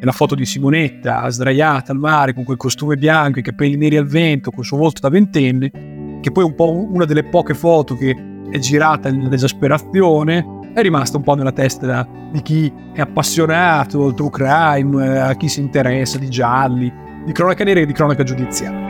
è la foto di Simonetta sdraiata al mare con quel costume bianco, i capelli neri al vento, col suo volto da ventenne, che poi è un po' una delle poche foto che è girata nell'esasperazione, è rimasta un po' nella testa di chi è appassionato al true crime, a chi si interessa di gialli, di cronaca nera e di cronaca giudiziaria.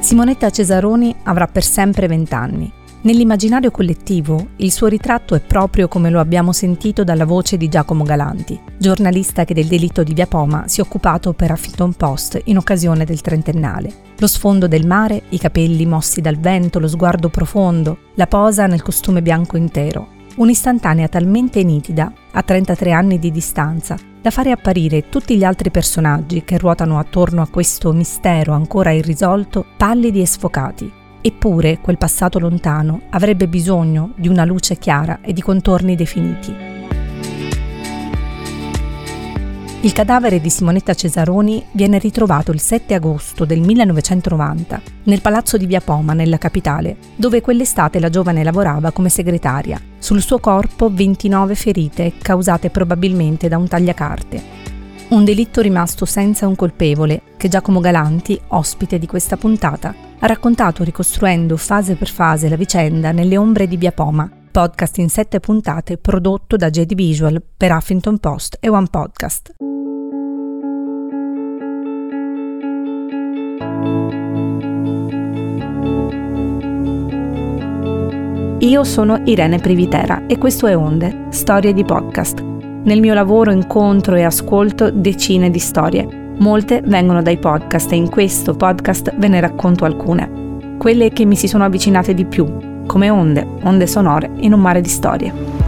Simonetta Cesaroni avrà per sempre vent'anni Nell'immaginario collettivo, il suo ritratto è proprio come lo abbiamo sentito dalla voce di Giacomo Galanti, giornalista che del delitto di Via Poma si è occupato per Huffington Post in occasione del trentennale. Lo sfondo del mare, i capelli mossi dal vento, lo sguardo profondo, la posa nel costume bianco intero. Un'istantanea talmente nitida, a 33 anni di distanza, da fare apparire tutti gli altri personaggi che ruotano attorno a questo mistero ancora irrisolto pallidi e sfocati, Eppure quel passato lontano avrebbe bisogno di una luce chiara e di contorni definiti. Il cadavere di Simonetta Cesaroni viene ritrovato il 7 agosto del 1990 nel palazzo di Via Poma, nella capitale, dove quell'estate la giovane lavorava come segretaria. Sul suo corpo 29 ferite causate probabilmente da un tagliacarte. Un delitto rimasto senza un colpevole che Giacomo Galanti, ospite di questa puntata, ha raccontato ricostruendo fase per fase la vicenda nelle ombre di Biapoma, podcast in sette puntate prodotto da JD Visual per Huffington Post e One Podcast. Io sono Irene Privitera e questo è Onde, storie di podcast nel mio lavoro incontro e ascolto decine di storie. Molte vengono dai podcast e in questo podcast ve ne racconto alcune. Quelle che mi si sono avvicinate di più, come onde, onde sonore in un mare di storie.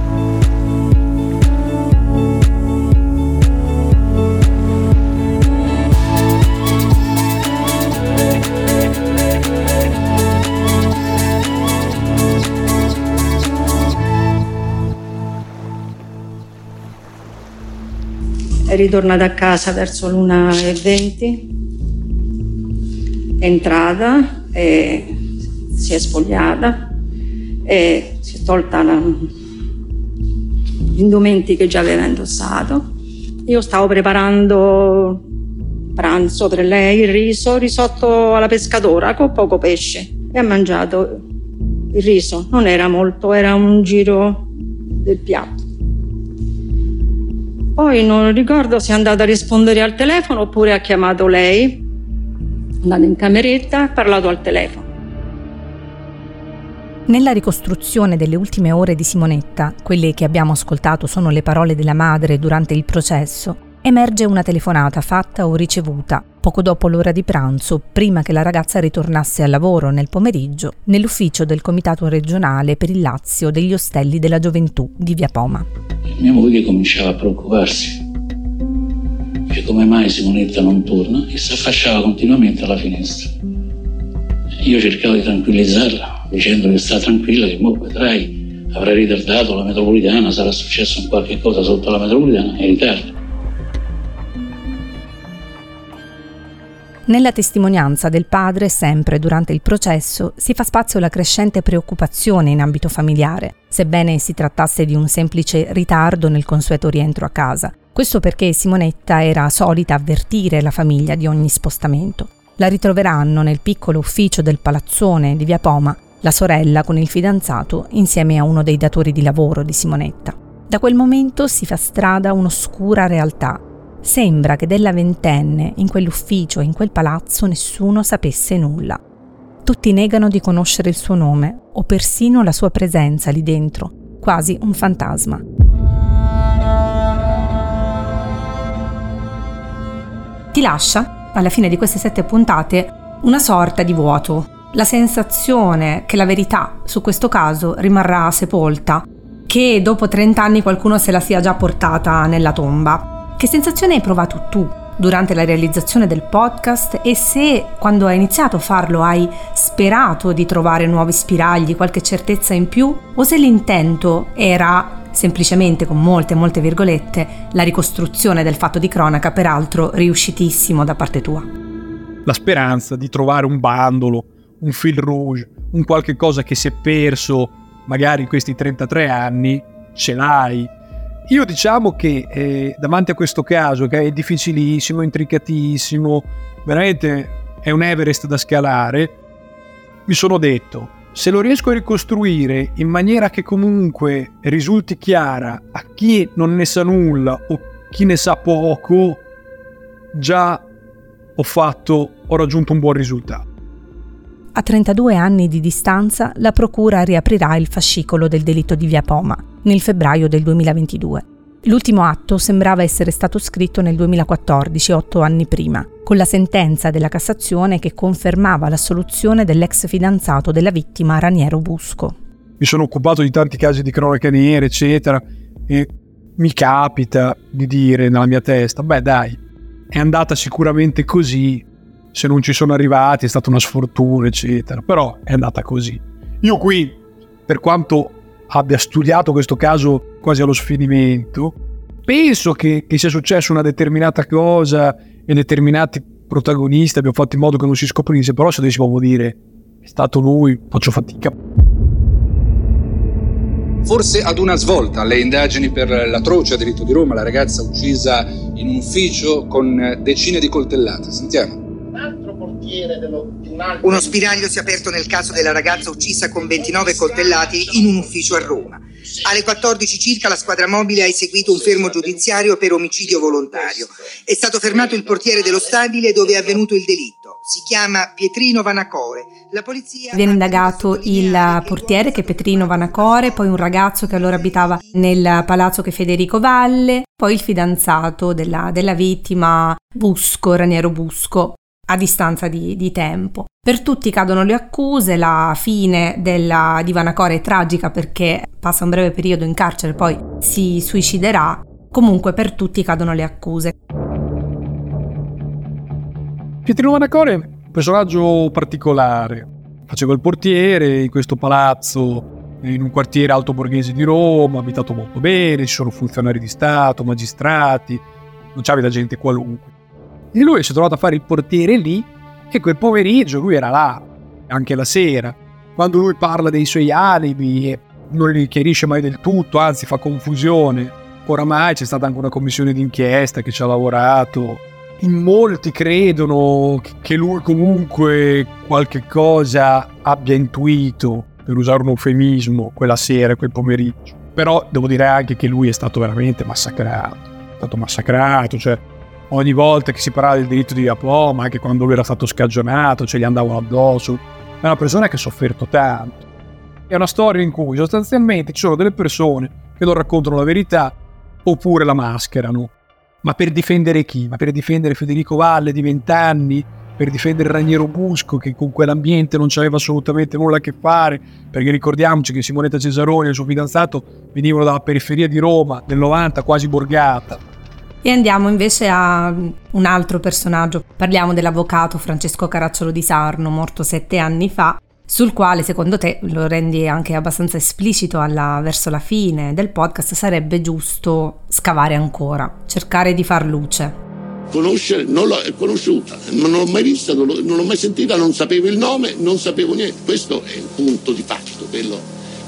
È ritornata a casa verso l'una e venti, è entrata e si è spogliata e si è tolta la, gli indumenti che già aveva indossato. Io stavo preparando pranzo per lei, il riso, risotto alla pescatora con poco pesce e ha mangiato il riso. Non era molto, era un giro del piatto. Poi non ricordo se è andata a rispondere al telefono oppure ha chiamato lei, andata in cameretta ha parlato al telefono. Nella ricostruzione delle ultime ore di Simonetta, quelle che abbiamo ascoltato sono le parole della madre durante il processo, emerge una telefonata fatta o ricevuta poco dopo l'ora di pranzo, prima che la ragazza ritornasse al lavoro nel pomeriggio, nell'ufficio del Comitato regionale per il Lazio degli Ostelli della Gioventù di Via Poma. Mia moglie cominciava a preoccuparsi che come mai Simonetta non torna e si affacciava continuamente alla finestra. Io cercavo di tranquillizzarla dicendo che sta tranquilla, che mo vedrai, avrai ritardato la metropolitana, sarà successo un qualche cosa sotto la metropolitana, è in ritardo. Nella testimonianza del padre, sempre durante il processo, si fa spazio alla crescente preoccupazione in ambito familiare, sebbene si trattasse di un semplice ritardo nel consueto rientro a casa. Questo perché Simonetta era solita avvertire la famiglia di ogni spostamento. La ritroveranno nel piccolo ufficio del palazzone di Via Poma, la sorella con il fidanzato insieme a uno dei datori di lavoro di Simonetta. Da quel momento si fa strada un'oscura realtà Sembra che della ventenne in quell'ufficio e in quel palazzo nessuno sapesse nulla. Tutti negano di conoscere il suo nome o persino la sua presenza lì dentro, quasi un fantasma. Ti lascia, alla fine di queste sette puntate, una sorta di vuoto, la sensazione che la verità su questo caso rimarrà sepolta, che dopo 30 anni qualcuno se la sia già portata nella tomba. Che sensazione hai provato tu durante la realizzazione del podcast e se quando hai iniziato a farlo hai sperato di trovare nuovi spiragli, qualche certezza in più o se l'intento era semplicemente con molte molte virgolette la ricostruzione del fatto di cronaca peraltro riuscitissimo da parte tua. La speranza di trovare un bandolo, un fil rouge, un qualche cosa che si è perso magari in questi 33 anni, ce l'hai io diciamo che eh, davanti a questo caso, che è difficilissimo, intricatissimo, veramente è un Everest da scalare, mi sono detto, se lo riesco a ricostruire in maniera che comunque risulti chiara a chi non ne sa nulla o chi ne sa poco, già ho fatto, ho raggiunto un buon risultato. A 32 anni di distanza, la Procura riaprirà il fascicolo del delitto di Via Poma nel febbraio del 2022. L'ultimo atto sembrava essere stato scritto nel 2014, otto anni prima, con la sentenza della Cassazione che confermava l'assoluzione dell'ex fidanzato della vittima Raniero Busco. Mi sono occupato di tanti casi di cronaca nera, eccetera, e mi capita di dire nella mia testa, beh dai, è andata sicuramente così, se non ci sono arrivati è stata una sfortuna, eccetera. Però è andata così. Io qui, per quanto abbia studiato questo caso quasi allo sfinimento, penso che, che sia successa una determinata cosa e determinati protagonisti abbiano fatto in modo che non si scoprisse, però se dovessi proprio dire è stato lui, faccio fatica. Forse ad una svolta alle indagini per l'atroce delitto di Roma, la ragazza uccisa in un ufficio con decine di coltellate. Sentiamo portiere dello, di un altro... Uno spiraglio si è aperto nel caso della ragazza uccisa con 29 coltellati in un ufficio a Roma. Alle 14 circa la squadra mobile ha eseguito un fermo giudiziario per omicidio volontario. È stato fermato il portiere dello stabile dove è avvenuto il delitto. Si chiama Pietrino Vanacore. La polizia Viene indagato il portiere che è Pietrino Vanacore, poi un ragazzo che allora abitava nel palazzo che è Federico Valle, poi il fidanzato della, della vittima Busco, Raniero Busco a distanza di, di, tempo. Per tutti cadono le accuse, la fine della, di Vanacore è tragica perché passa un breve periodo in carcere e poi si suiciderà, comunque per tutti cadono le accuse. Pietrino Vanacore è un personaggio particolare, faceva il portiere in questo palazzo in un quartiere alto borghese di Roma, abitato molto bene, ci sono funzionari di Stato, magistrati, non c'è da gente qualunque. E lui si è trovato a fare il portiere lì e quel pomeriggio lui era là, anche la sera. Quando lui parla dei suoi alibi e non li chiarisce mai del tutto, anzi fa confusione. Oramai c'è stata anche una commissione d'inchiesta che ci ha lavorato. In molti credono che lui comunque qualche cosa abbia intuito, per usare un eufemismo, quella sera, quel pomeriggio. Però devo dire anche che lui è stato veramente massacrato. È stato massacrato, cioè ogni volta che si parlava del diritto di Japò, ma anche quando lui era stato scagionato, ce gli andavano addosso. È una persona che ha sofferto tanto. È una storia in cui sostanzialmente ci sono delle persone che non raccontano la verità oppure la mascherano. Ma per difendere chi? Ma per difendere Federico Valle di vent'anni? Per difendere Raniero Busco che con quell'ambiente non c'aveva assolutamente nulla a che fare? Perché ricordiamoci che Simonetta Cesaroni e il suo fidanzato venivano dalla periferia di Roma del 90, quasi borgata e andiamo invece a un altro personaggio. Parliamo dell'avvocato Francesco Caracciolo di Sarno, morto sette anni fa, sul quale secondo te lo rendi anche abbastanza esplicito alla, verso la fine del podcast, sarebbe giusto scavare ancora, cercare di far luce. Conoscere, non l'ho conosciuta, non l'ho mai vista, non, non l'ho mai sentita, non sapevo il nome, non sapevo niente. Questo è il punto di fatto, quello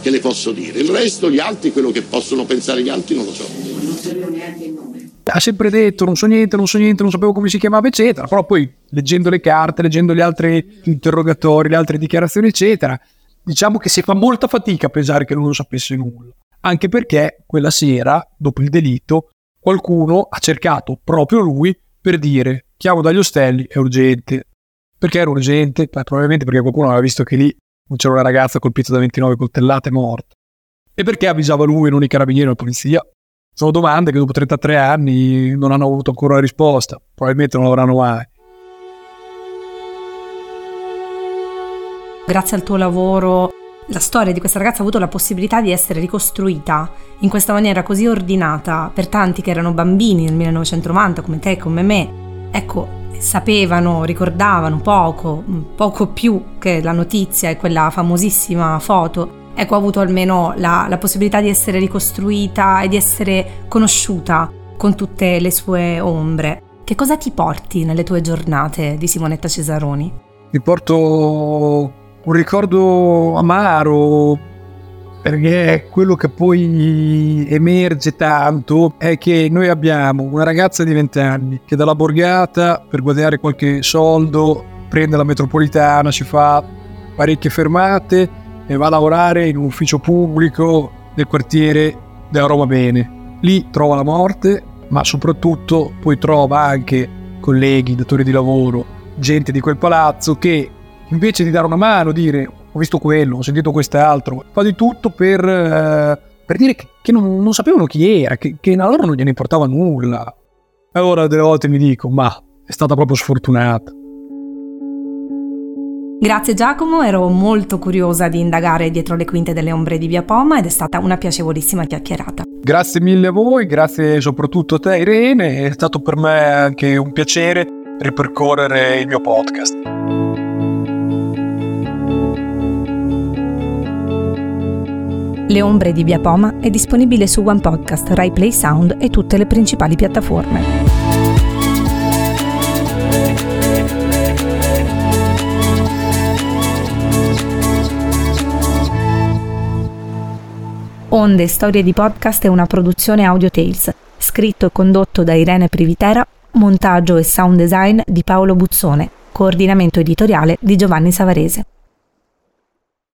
che le posso dire. Il resto, gli altri, quello che possono pensare gli altri, non lo so. Non sapevo neanche il nome ha sempre detto non so niente, non so niente, non sapevo come si chiamava, eccetera. Però poi leggendo le carte, leggendo gli altri interrogatori, le altre dichiarazioni, eccetera, diciamo che si fa molta fatica a pensare che non lo sapesse nulla. Anche perché quella sera, dopo il delitto, qualcuno ha cercato proprio lui per dire chiamo dagli ostelli, è urgente. Perché era urgente? Beh, probabilmente perché qualcuno aveva visto che lì non c'era una ragazza colpita da 29 coltellate morta. E perché avvisava lui e non i carabinieri o la polizia? Sono domande che dopo 33 anni non hanno avuto ancora una risposta, probabilmente non l'avranno mai. Grazie al tuo lavoro la storia di questa ragazza ha avuto la possibilità di essere ricostruita in questa maniera così ordinata per tanti che erano bambini nel 1990 come te come me. Ecco, sapevano, ricordavano poco, poco più che la notizia e quella famosissima foto ecco, ha avuto almeno la, la possibilità di essere ricostruita e di essere conosciuta con tutte le sue ombre. Che cosa ti porti nelle tue giornate di Simonetta Cesaroni? Mi porto un ricordo amaro, perché quello che poi emerge tanto è che noi abbiamo una ragazza di 20 anni che dalla borgata per guadagnare qualche soldo prende la metropolitana, si fa parecchie fermate e va a lavorare in un ufficio pubblico del quartiere della Roma Bene. Lì trova la morte, ma soprattutto poi trova anche colleghi, datori di lavoro, gente di quel palazzo che invece di dare una mano, dire ho visto quello, ho sentito quest'altro, fa di tutto per, eh, per dire che, che non, non, sapevano chi era, che, che a loro non gliene importava nulla. Allora delle volte mi dico, ma è stata proprio sfortunata. Grazie Giacomo, ero molto curiosa di indagare dietro le quinte delle ombre di Via Poma ed è stata una piacevolissima chiacchierata. Grazie mille a voi, grazie soprattutto a te Irene, è stato per me anche un piacere ripercorrere il mio podcast. Le ombre di Via Poma è disponibile su One Podcast, Rai Play Sound e tutte le principali piattaforme. Onde Storie di Podcast è una produzione Audio Tales, scritto e condotto da Irene Privitera, montaggio e sound design di Paolo Buzzone, coordinamento editoriale di Giovanni Savarese.